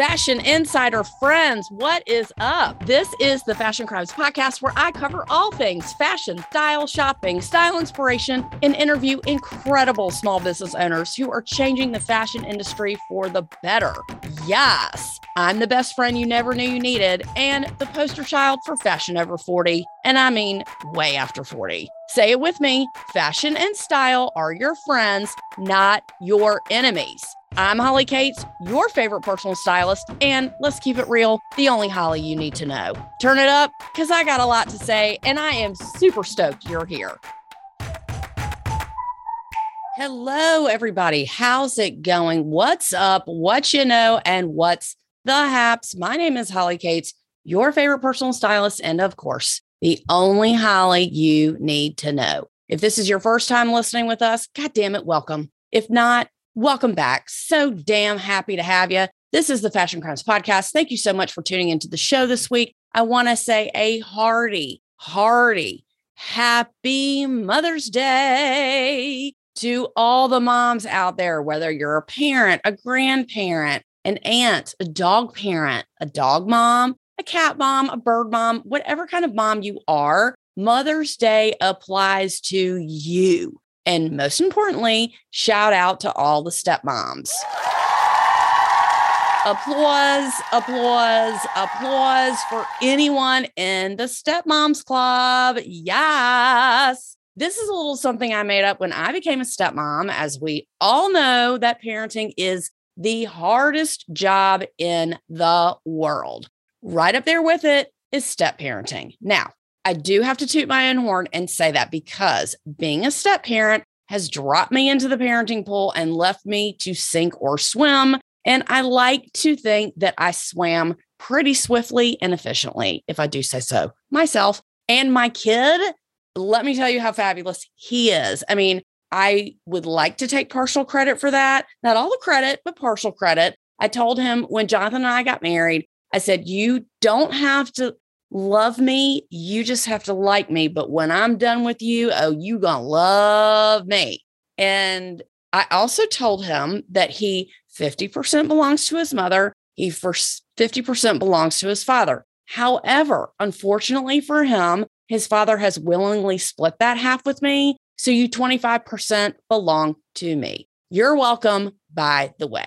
Fashion Insider friends, what is up? This is the Fashion Crimes podcast where I cover all things fashion, style, shopping, style inspiration, and interview incredible small business owners who are changing the fashion industry for the better. Yes, I'm the best friend you never knew you needed and the poster child for fashion over 40. And I mean, way after 40. Say it with me fashion and style are your friends, not your enemies. I'm Holly Katz, your favorite personal stylist, and let's keep it real, the only Holly you need to know. Turn it up, because I got a lot to say, and I am super stoked you're here. Hello, everybody. How's it going? What's up? What you know, and what's the haps? My name is Holly Katz, your favorite personal stylist, and of course, the only Holly you need to know. If this is your first time listening with us, God damn it, welcome. If not, Welcome back. So damn happy to have you. This is the Fashion Crimes Podcast. Thank you so much for tuning into the show this week. I want to say a hearty, hearty, happy Mother's Day to all the moms out there, whether you're a parent, a grandparent, an aunt, a dog parent, a dog mom, a cat mom, a bird mom, whatever kind of mom you are. Mother's Day applies to you. And most importantly, shout out to all the stepmoms. Applause, applause, applause for anyone in the Stepmoms Club. Yes. This is a little something I made up when I became a stepmom. As we all know, that parenting is the hardest job in the world. Right up there with it is step parenting. Now, I do have to toot my own horn and say that because being a step parent has dropped me into the parenting pool and left me to sink or swim. And I like to think that I swam pretty swiftly and efficiently, if I do say so myself. And my kid, let me tell you how fabulous he is. I mean, I would like to take partial credit for that. Not all the credit, but partial credit. I told him when Jonathan and I got married, I said, You don't have to love me. You just have to like me. But when I'm done with you, oh, you gonna love me. And I also told him that he 50% belongs to his mother, he first 50% belongs to his father. However, unfortunately for him, his father has willingly split that half with me. So you 25% belong to me. You're welcome, by the way.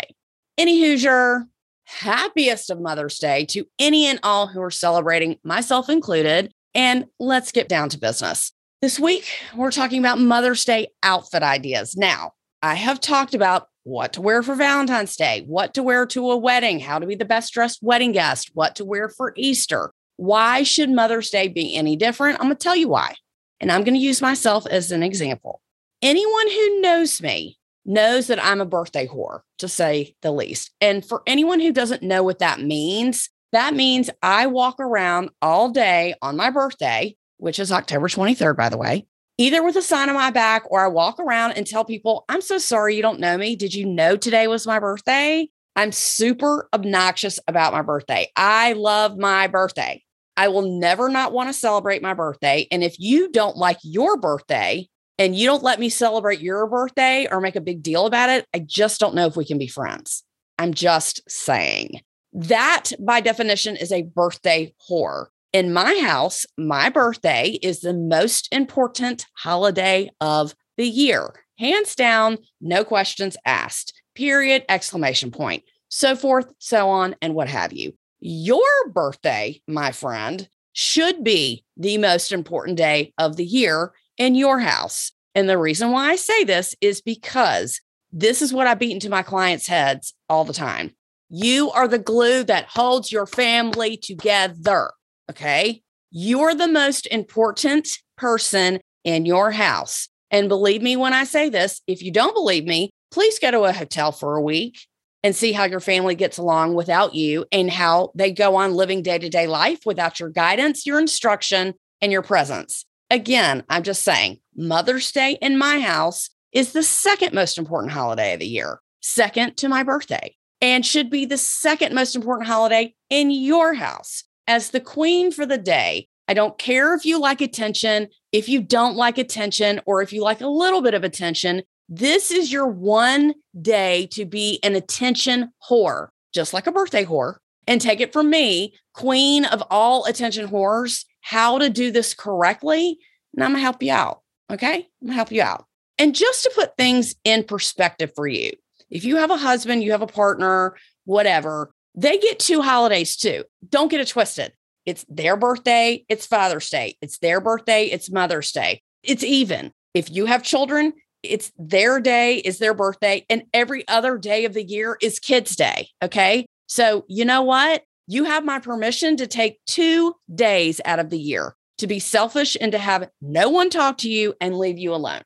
Any Hoosier, happiest of Mother's Day to any and all who are celebrating, myself included. And let's get down to business. This week, we're talking about Mother's Day outfit ideas. Now, I have talked about what to wear for Valentine's Day, what to wear to a wedding, how to be the best dressed wedding guest, what to wear for Easter. Why should Mother's Day be any different? I'm going to tell you why. And I'm going to use myself as an example. Anyone who knows me knows that I'm a birthday whore, to say the least. And for anyone who doesn't know what that means, that means I walk around all day on my birthday, which is October 23rd, by the way, either with a sign on my back or I walk around and tell people, I'm so sorry you don't know me. Did you know today was my birthday? I'm super obnoxious about my birthday. I love my birthday. I will never not want to celebrate my birthday. And if you don't like your birthday, and you don't let me celebrate your birthday or make a big deal about it, I just don't know if we can be friends. I'm just saying. That, by definition, is a birthday whore. In my house, my birthday is the most important holiday of the year. Hands down, no questions asked. Period, exclamation point. So forth, so on, and what have you. Your birthday, my friend, should be the most important day of the year in your house. And the reason why I say this is because this is what I beat into my clients' heads all the time. You are the glue that holds your family together. Okay. You're the most important person in your house. And believe me when I say this, if you don't believe me, please go to a hotel for a week and see how your family gets along without you and how they go on living day to day life without your guidance, your instruction, and your presence. Again, I'm just saying Mother's Day in my house is the second most important holiday of the year, second to my birthday, and should be the second most important holiday in your house. As the queen for the day, I don't care if you like attention, if you don't like attention, or if you like a little bit of attention. This is your one day to be an attention whore. just like a birthday whore, and take it from me, queen of all attention whores, how to do this correctly. And I'm going to help you out. Okay. I'm going to help you out. And just to put things in perspective for you, if you have a husband, you have a partner, whatever, they get two holidays too. Don't get it twisted. It's their birthday, it's Father's Day. It's their birthday, it's Mother's Day. It's even. If you have children, it's their day is their birthday, and every other day of the year is Kids' Day. Okay. So, you know what? You have my permission to take two days out of the year to be selfish and to have no one talk to you and leave you alone.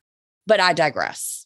But I digress.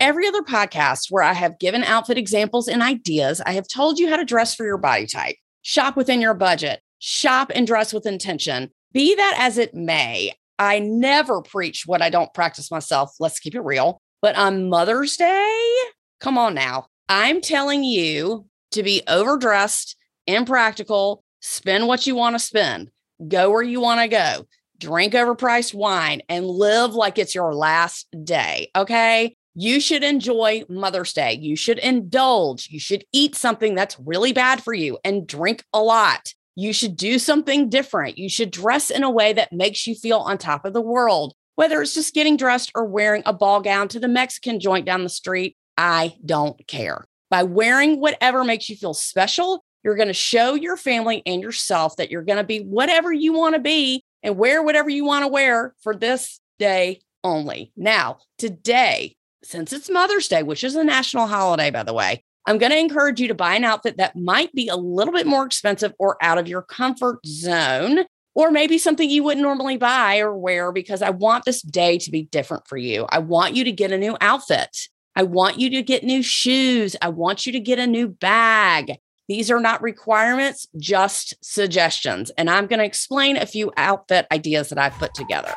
Every other podcast where I have given outfit examples and ideas, I have told you how to dress for your body type, shop within your budget, shop and dress with intention. Be that as it may, I never preach what I don't practice myself. Let's keep it real. But on Mother's Day, come on now. I'm telling you to be overdressed, impractical, spend what you want to spend, go where you want to go, drink overpriced wine, and live like it's your last day. Okay. You should enjoy Mother's Day. You should indulge. You should eat something that's really bad for you and drink a lot. You should do something different. You should dress in a way that makes you feel on top of the world, whether it's just getting dressed or wearing a ball gown to the Mexican joint down the street. I don't care. By wearing whatever makes you feel special, you're going to show your family and yourself that you're going to be whatever you want to be and wear whatever you want to wear for this day only. Now, today, since it's Mother's Day, which is a national holiday, by the way, I'm going to encourage you to buy an outfit that might be a little bit more expensive or out of your comfort zone, or maybe something you wouldn't normally buy or wear because I want this day to be different for you. I want you to get a new outfit. I want you to get new shoes. I want you to get a new bag. These are not requirements, just suggestions. And I'm going to explain a few outfit ideas that I've put together.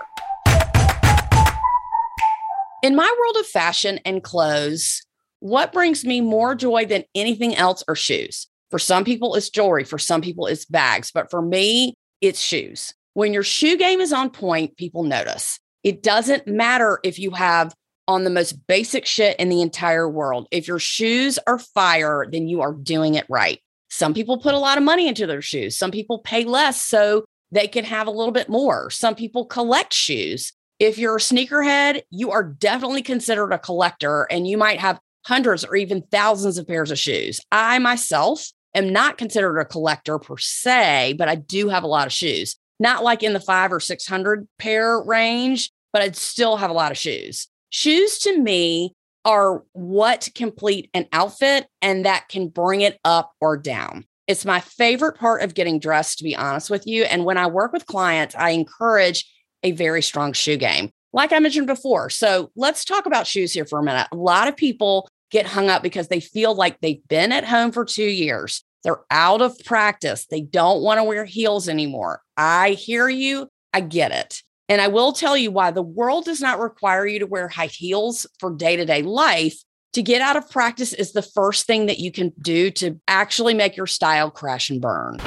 In my world of fashion and clothes, what brings me more joy than anything else are shoes. For some people, it's jewelry. For some people, it's bags. But for me, it's shoes. When your shoe game is on point, people notice. It doesn't matter if you have on the most basic shit in the entire world. If your shoes are fire, then you are doing it right. Some people put a lot of money into their shoes. Some people pay less so they can have a little bit more. Some people collect shoes. If you're a sneakerhead, you are definitely considered a collector and you might have hundreds or even thousands of pairs of shoes. I myself am not considered a collector per se, but I do have a lot of shoes. Not like in the five or 600 pair range, but I'd still have a lot of shoes. Shoes to me are what complete an outfit and that can bring it up or down. It's my favorite part of getting dressed, to be honest with you. And when I work with clients, I encourage a very strong shoe game, like I mentioned before. So let's talk about shoes here for a minute. A lot of people get hung up because they feel like they've been at home for two years. They're out of practice. They don't want to wear heels anymore. I hear you. I get it. And I will tell you why the world does not require you to wear high heels for day to day life. To get out of practice is the first thing that you can do to actually make your style crash and burn.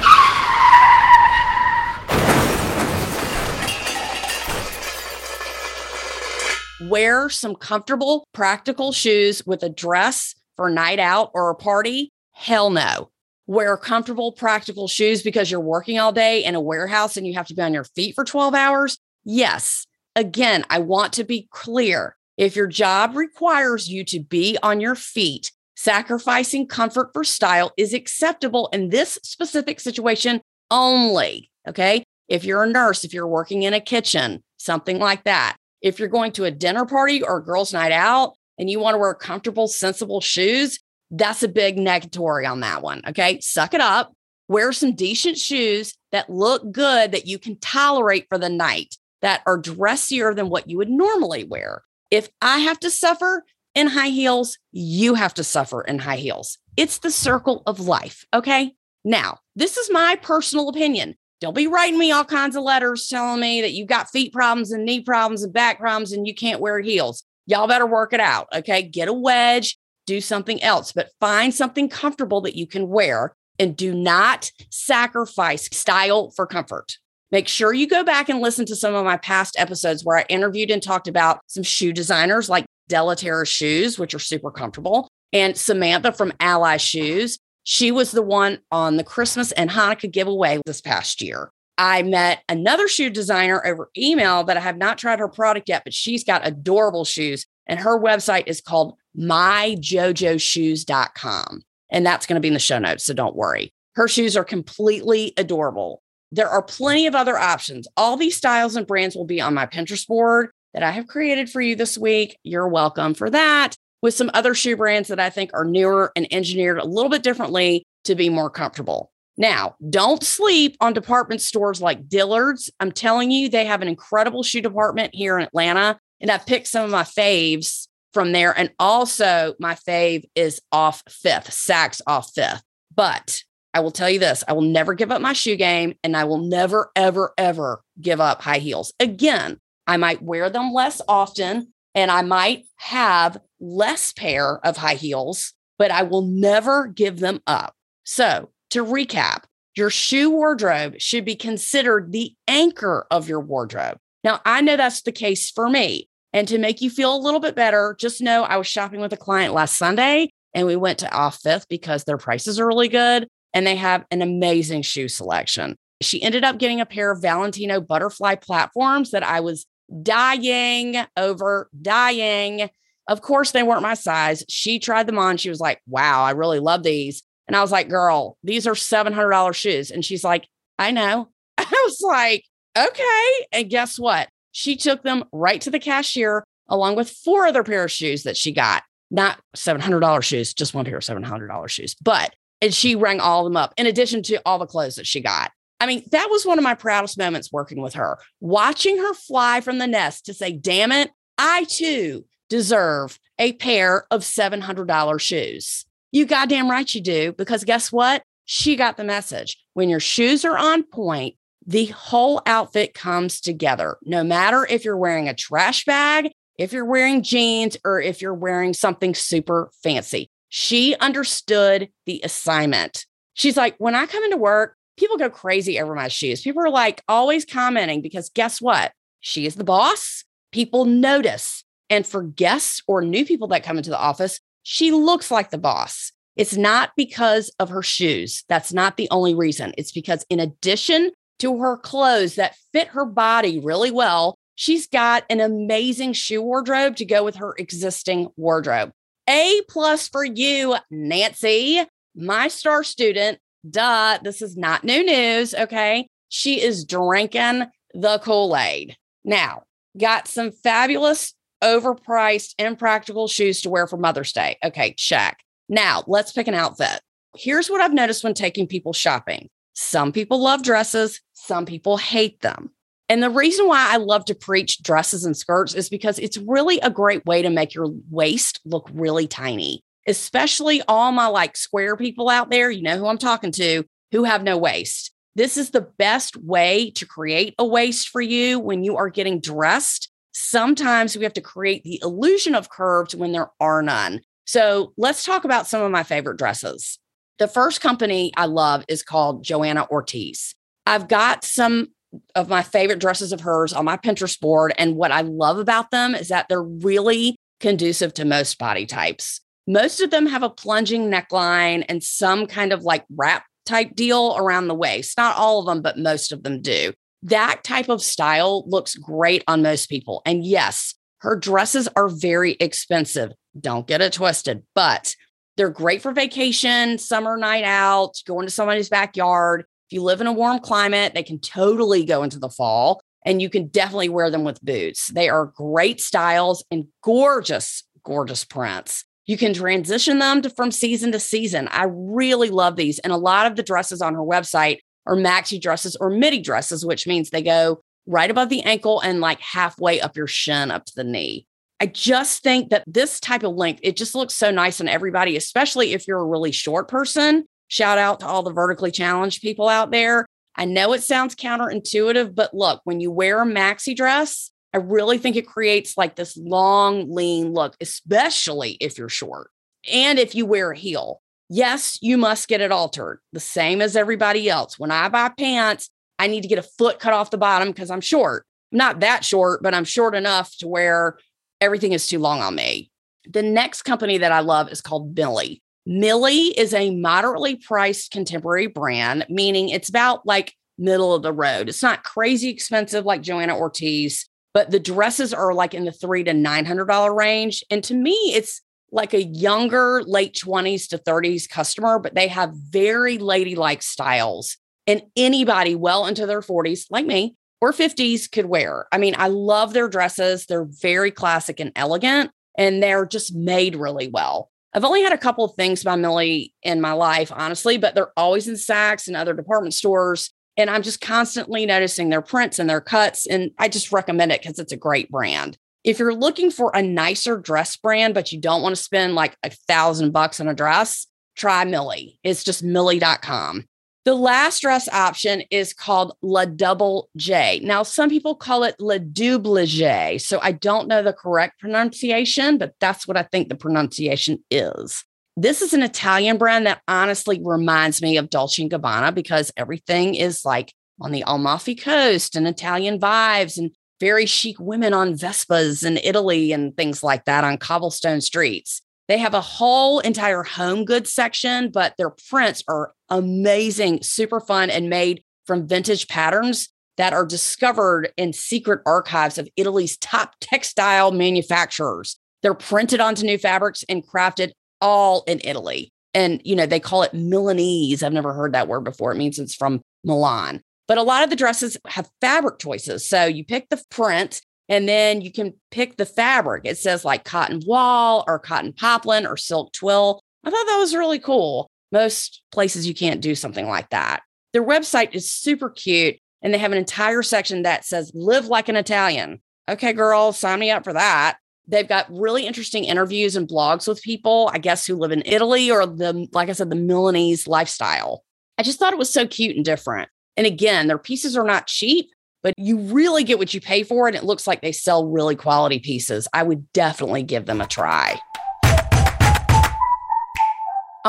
Wear some comfortable, practical shoes with a dress for a night out or a party. Hell no. Wear comfortable, practical shoes because you're working all day in a warehouse and you have to be on your feet for 12 hours. Yes. Again, I want to be clear. If your job requires you to be on your feet, sacrificing comfort for style is acceptable in this specific situation only. Okay. If you're a nurse, if you're working in a kitchen, something like that. If you're going to a dinner party or a girls' night out and you want to wear comfortable, sensible shoes, that's a big negatory on that one. Okay. Suck it up. Wear some decent shoes that look good that you can tolerate for the night that are dressier than what you would normally wear. If I have to suffer in high heels, you have to suffer in high heels. It's the circle of life. Okay. Now, this is my personal opinion. Don't be writing me all kinds of letters telling me that you've got feet problems and knee problems and back problems and you can't wear heels. Y'all better work it out. Okay. Get a wedge, do something else, but find something comfortable that you can wear and do not sacrifice style for comfort. Make sure you go back and listen to some of my past episodes where I interviewed and talked about some shoe designers like Delaterra Shoes, which are super comfortable, and Samantha from Ally Shoes. She was the one on the Christmas and Hanukkah giveaway this past year. I met another shoe designer over email that I have not tried her product yet, but she's got adorable shoes. And her website is called myjojoshoes.com. And that's going to be in the show notes. So don't worry. Her shoes are completely adorable. There are plenty of other options. All these styles and brands will be on my Pinterest board that I have created for you this week. You're welcome for that with some other shoe brands that I think are newer and engineered a little bit differently to be more comfortable. Now, don't sleep on department stores like Dillard's. I'm telling you, they have an incredible shoe department here in Atlanta. And I've picked some of my faves from there. And also, my fave is off fifth, Saks off fifth. But I will tell you this I will never give up my shoe game and I will never, ever, ever give up high heels. Again, I might wear them less often and I might have less pair of high heels, but I will never give them up. So, to recap, your shoe wardrobe should be considered the anchor of your wardrobe. Now, I know that's the case for me. And to make you feel a little bit better, just know I was shopping with a client last Sunday and we went to Off Fifth because their prices are really good and they have an amazing shoe selection. She ended up getting a pair of Valentino butterfly platforms that I was dying over, dying. Of course, they weren't my size. She tried them on. She was like, wow, I really love these. And I was like, girl, these are $700 shoes. And she's like, I know. I was like, okay. And guess what? She took them right to the cashier along with four other pair of shoes that she got. Not $700 shoes, just one pair of $700 shoes. But, and she rang all of them up in addition to all the clothes that she got. I mean, that was one of my proudest moments working with her, watching her fly from the nest to say, damn it, I too deserve a pair of $700 shoes. You goddamn right you do, because guess what? She got the message. When your shoes are on point, the whole outfit comes together. No matter if you're wearing a trash bag, if you're wearing jeans, or if you're wearing something super fancy. She understood the assignment. She's like, when I come into work, people go crazy over my shoes. People are like always commenting because guess what? She is the boss. People notice. And for guests or new people that come into the office, she looks like the boss. It's not because of her shoes. That's not the only reason. It's because, in addition to her clothes that fit her body really well, she's got an amazing shoe wardrobe to go with her existing wardrobe. A plus for you, Nancy, my star student Duh, this is not new news. Okay. She is drinking the Kool Aid. Now, got some fabulous, overpriced, impractical shoes to wear for Mother's Day. Okay, check. Now, let's pick an outfit. Here's what I've noticed when taking people shopping some people love dresses, some people hate them. And the reason why I love to preach dresses and skirts is because it's really a great way to make your waist look really tiny especially all my like square people out there, you know who I'm talking to, who have no waist. This is the best way to create a waist for you when you are getting dressed. Sometimes we have to create the illusion of curves when there are none. So let's talk about some of my favorite dresses. The first company I love is called Johanna Ortiz. I've got some of my favorite dresses of hers on my Pinterest board. And what I love about them is that they're really conducive to most body types. Most of them have a plunging neckline and some kind of like wrap type deal around the waist. Not all of them, but most of them do. That type of style looks great on most people. And yes, her dresses are very expensive. Don't get it twisted, but they're great for vacation, summer night out, going to somebody's backyard. If you live in a warm climate, they can totally go into the fall and you can definitely wear them with boots. They are great styles and gorgeous, gorgeous prints. You can transition them to, from season to season. I really love these. And a lot of the dresses on her website are maxi dresses or midi dresses, which means they go right above the ankle and like halfway up your shin up to the knee. I just think that this type of length, it just looks so nice on everybody, especially if you're a really short person. Shout out to all the vertically challenged people out there. I know it sounds counterintuitive, but look, when you wear a maxi dress, I really think it creates like this long, lean look, especially if you're short and if you wear a heel. Yes, you must get it altered, the same as everybody else. When I buy pants, I need to get a foot cut off the bottom because I'm short. I'm not that short, but I'm short enough to where everything is too long on me. The next company that I love is called Milly. Milly is a moderately priced contemporary brand, meaning it's about like middle of the road. It's not crazy expensive like Johanna Ortiz, but the dresses are like in the three to nine hundred dollar range. And to me, it's like a younger, late 20s to 30s customer, but they have very ladylike styles. And anybody well into their 40s, like me, or 50s could wear. I mean, I love their dresses. They're very classic and elegant, and they're just made really well. I've only had a couple of things by Milly in my life, honestly, but they're always in Saks and other department stores. And I'm just constantly noticing their prints and their cuts. And I just recommend it because it's a great brand. If you're looking for a nicer dress brand, but you don't want to spend like a thousand bucks on a dress, try Milly. It's just milly.com. The last dress option is called La Double J. Now, some people call it La Double J. So I don't know the correct pronunciation, but that's what I think the pronunciation is. This is an Italian brand that honestly reminds me of Dolce & Gabbana because everything is like on the Amalfi Coast and Italian vibes and very chic women on Vespas in Italy and things like that on cobblestone streets. They have a whole entire home goods section, but their prints are amazing, super fun, and made from vintage patterns that are discovered in secret archives of Italy's top textile manufacturers. They're printed onto new fabrics and crafted all in Italy. And, you know, they call it Milanese. I've never heard that word before. It means it's from Milan. But a lot of the dresses have fabric choices. So you pick the print and then you can pick the fabric. It says like cotton voile or cotton poplin or silk twill. I thought that was really cool. Most places you can't do something like that. Their website is super cute and they have an entire section that says live like an Italian. Okay, girl, sign me up for that. They've got really interesting interviews and blogs with people, I guess, who live in Italy or the, like I said, the Milanese lifestyle. I just thought it was so cute and different. And again, their pieces are not cheap, but you really get what you pay for. And it looks like they sell really quality pieces. I would definitely give them a try.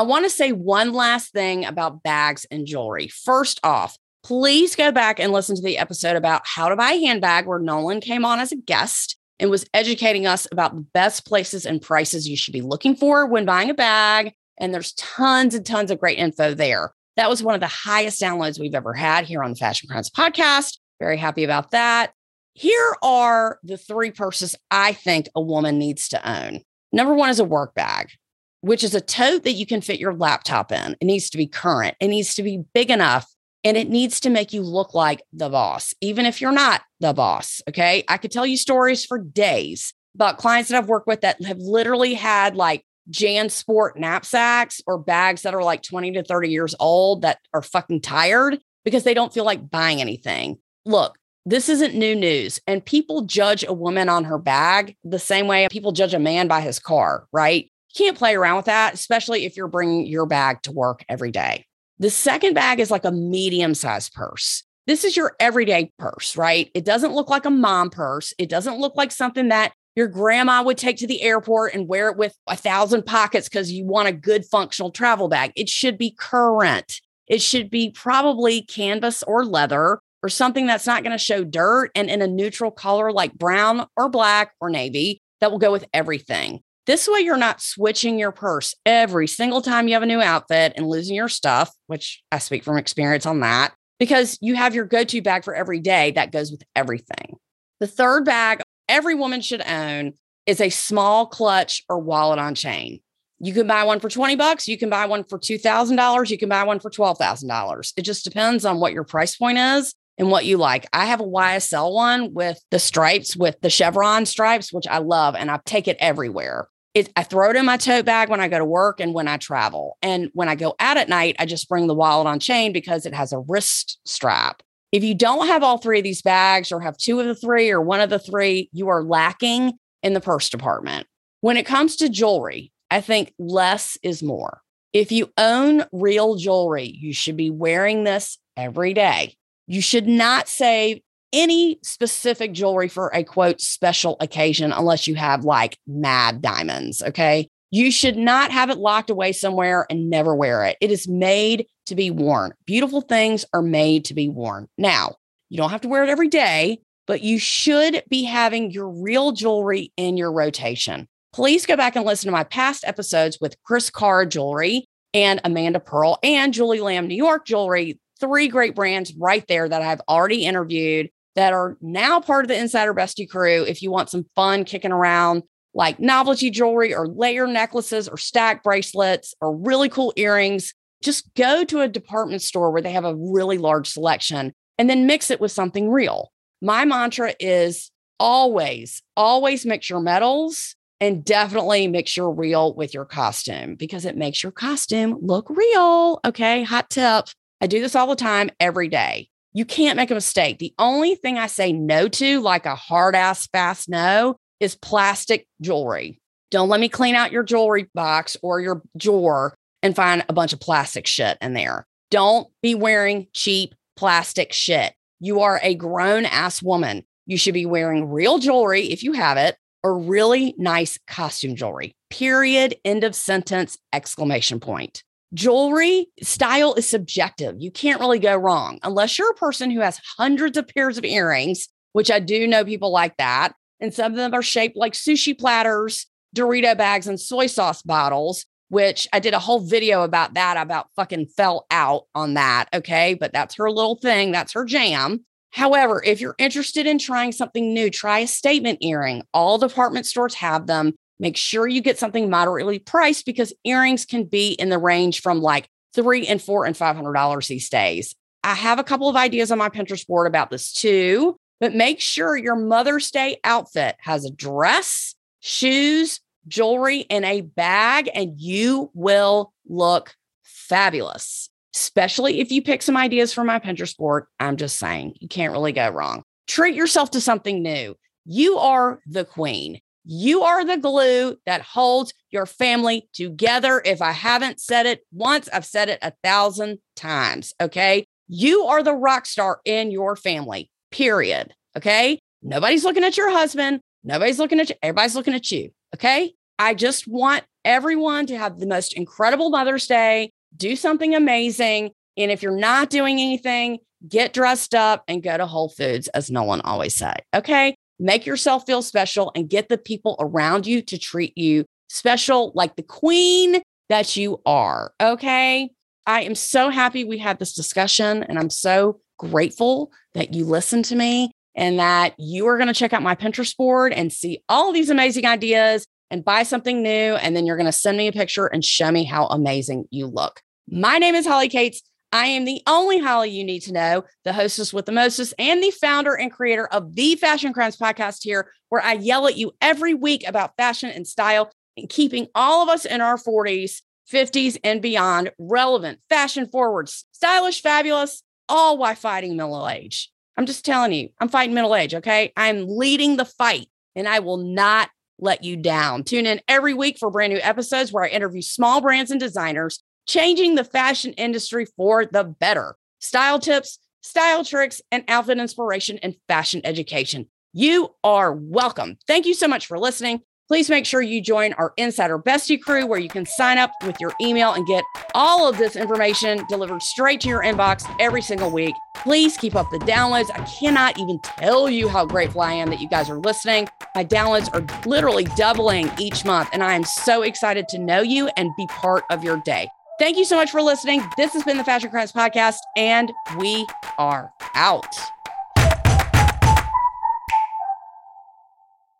I want to say one last thing about bags and jewelry. First off, please go back and listen to the episode about how to buy a handbag where Nolan came on as a guest and was educating us about the best places and prices you should be looking for when buying a bag. And there's tons and tons of great info there. That was one of the highest downloads we've ever had here on the Fashion Crimes podcast. Very happy about that. Here are the three purses I think a woman needs to own. Number one is a work bag, which is a tote that you can fit your laptop in. It needs to be current, it needs to be big enough, and it needs to make you look like the boss, even if you're not the boss. Okay. I could tell you stories for days about clients that I've worked with that have literally had like JanSport knapsacks or bags that are like 20 to 30 years old that are fucking tired because they don't feel like buying anything. Look, this isn't new news. And people judge a woman on her bag the same way people judge a man by his car, right? You can't play around with that, especially if you're bringing your bag to work every day. The second bag is like a medium sized purse. This is your everyday purse, right? It doesn't look like a mom purse. It doesn't look like something that your grandma would take to the airport and wear it with a thousand pockets because you want a good functional travel bag. It should be current. It should be probably canvas or leather or something that's not going to show dirt and in a neutral color like brown or black or navy that will go with everything. This way, you're not switching your purse every single time you have a new outfit and losing your stuff, which I speak from experience on that, because you have your go to bag for every day that goes with everything. The third bag every woman should own is a small clutch or wallet on chain. You can buy one for 20 bucks, you can buy one for $2,000, you can buy one for $12,000. It just depends on what your price point is and what you like. I have a YSL one with the stripes, with the chevron stripes, which I love, and I take it everywhere. It, I throw it in my tote bag when I go to work and when I travel. And when I go out at night, I just bring the wallet on chain because it has a wrist strap. If you don't have all three of these bags or have two of the three or one of the three, you are lacking in the purse department. When it comes to jewelry, I think less is more. If you own real jewelry, you should be wearing this every day. You should not save any specific jewelry for a quote special occasion unless you have like mad diamonds. Okay. You should not have it locked away somewhere and never wear it. It is made to be worn. Beautiful things are made to be worn. Now, you don't have to wear it every day, but you should be having your real jewelry in your rotation. please go back and listen to my past episodes with Chris Carr Jewelry and Amanda Pearl and Julie Lamb New York Jewelry. Three great brands right there that I've already interviewed that are now part of the Insider Bestie crew. If you want some fun kicking around like novelty jewelry or layer necklaces or stack bracelets or really cool earrings, just go to a department store where they have a really large selection and then mix it with something real. My mantra is always, always mix your metals and definitely mix your real with your costume because it makes your costume look real. Okay. Hot tip. I do this all the time, every day. You can't make a mistake. The only thing I say no to, like a hard ass fast no, is plastic jewelry. Don't let me clean out your jewelry box or your drawer and find a bunch of plastic shit in there. Don't be wearing cheap plastic shit. You are a grown ass woman. You should be wearing real jewelry if you have it or really nice costume jewelry. Period. End of sentence. Exclamation point. Jewelry style is subjective. You can't really go wrong unless you're a person who has hundreds of pairs of earrings, which I do know people like that. And some of them are shaped like sushi platters, Dorito bags, and soy sauce bottles, which I did a whole video about that. I about fucking fell out on that. Okay. But that's her little thing. That's her jam. However, if you're interested in trying something new, try a statement earring. All department stores have them. Make sure you get something moderately priced because earrings can be in the range from like three and four and five hundred dollars these days. I have a couple of ideas on my Pinterest board about this too, but make sure your Mother's Day outfit has a dress, shoes, jewelry, and a bag, and you will look fabulous especially if you pick some ideas from my Pinterest board. I'm just saying, you can't really go wrong. Treat yourself to something new. You are the queen. You are the glue that holds your family together. If I haven't said it once, I've said it a thousand times. Okay. You are the rock star in your family, period. Okay. Nobody's looking at your husband. Nobody's looking at you. Everybody's looking at you. Okay. I just want everyone to have the most incredible Mother's Day do something amazing. And if you're not doing anything, get dressed up and go to Whole Foods, as Nolan always say. Okay. Make yourself feel special and get the people around you to treat you special like the queen that you are. Okay. I am so happy we had this discussion and I'm so grateful that you listened to me and that you are going to check out my Pinterest board and see all these amazing ideas and buy something new. And then you're going to send me a picture and show me how amazing you look. My name is Holly Katz. I am the only Holly you need to know, the hostess with the mostest, and the founder and creator of the Fashion Crimes podcast here, where I yell at you every week about fashion and style and keeping all of us in our 40s, 50s, and beyond relevant, fashion forward, stylish, fabulous, all while fighting middle age. I'm just telling you, I'm fighting middle age, okay? I'm leading the fight and I will not let you down. Tune in every week for brand new episodes where I interview small brands and designers changing the fashion industry for the better. Style tips, style tricks, and outfit inspiration and fashion education. You are welcome. Thank you so much for listening. Please make sure you join our Insider Bestie crew where you can sign up with your email and get all of this information delivered straight to your inbox every single week. Please keep up the downloads. I cannot even tell you how grateful I am that you guys are listening. My downloads are literally doubling each month, and I am so excited to know you and be part of your day. Thank you so much for listening. This has been the Fashion Crimes Podcast, and we are out.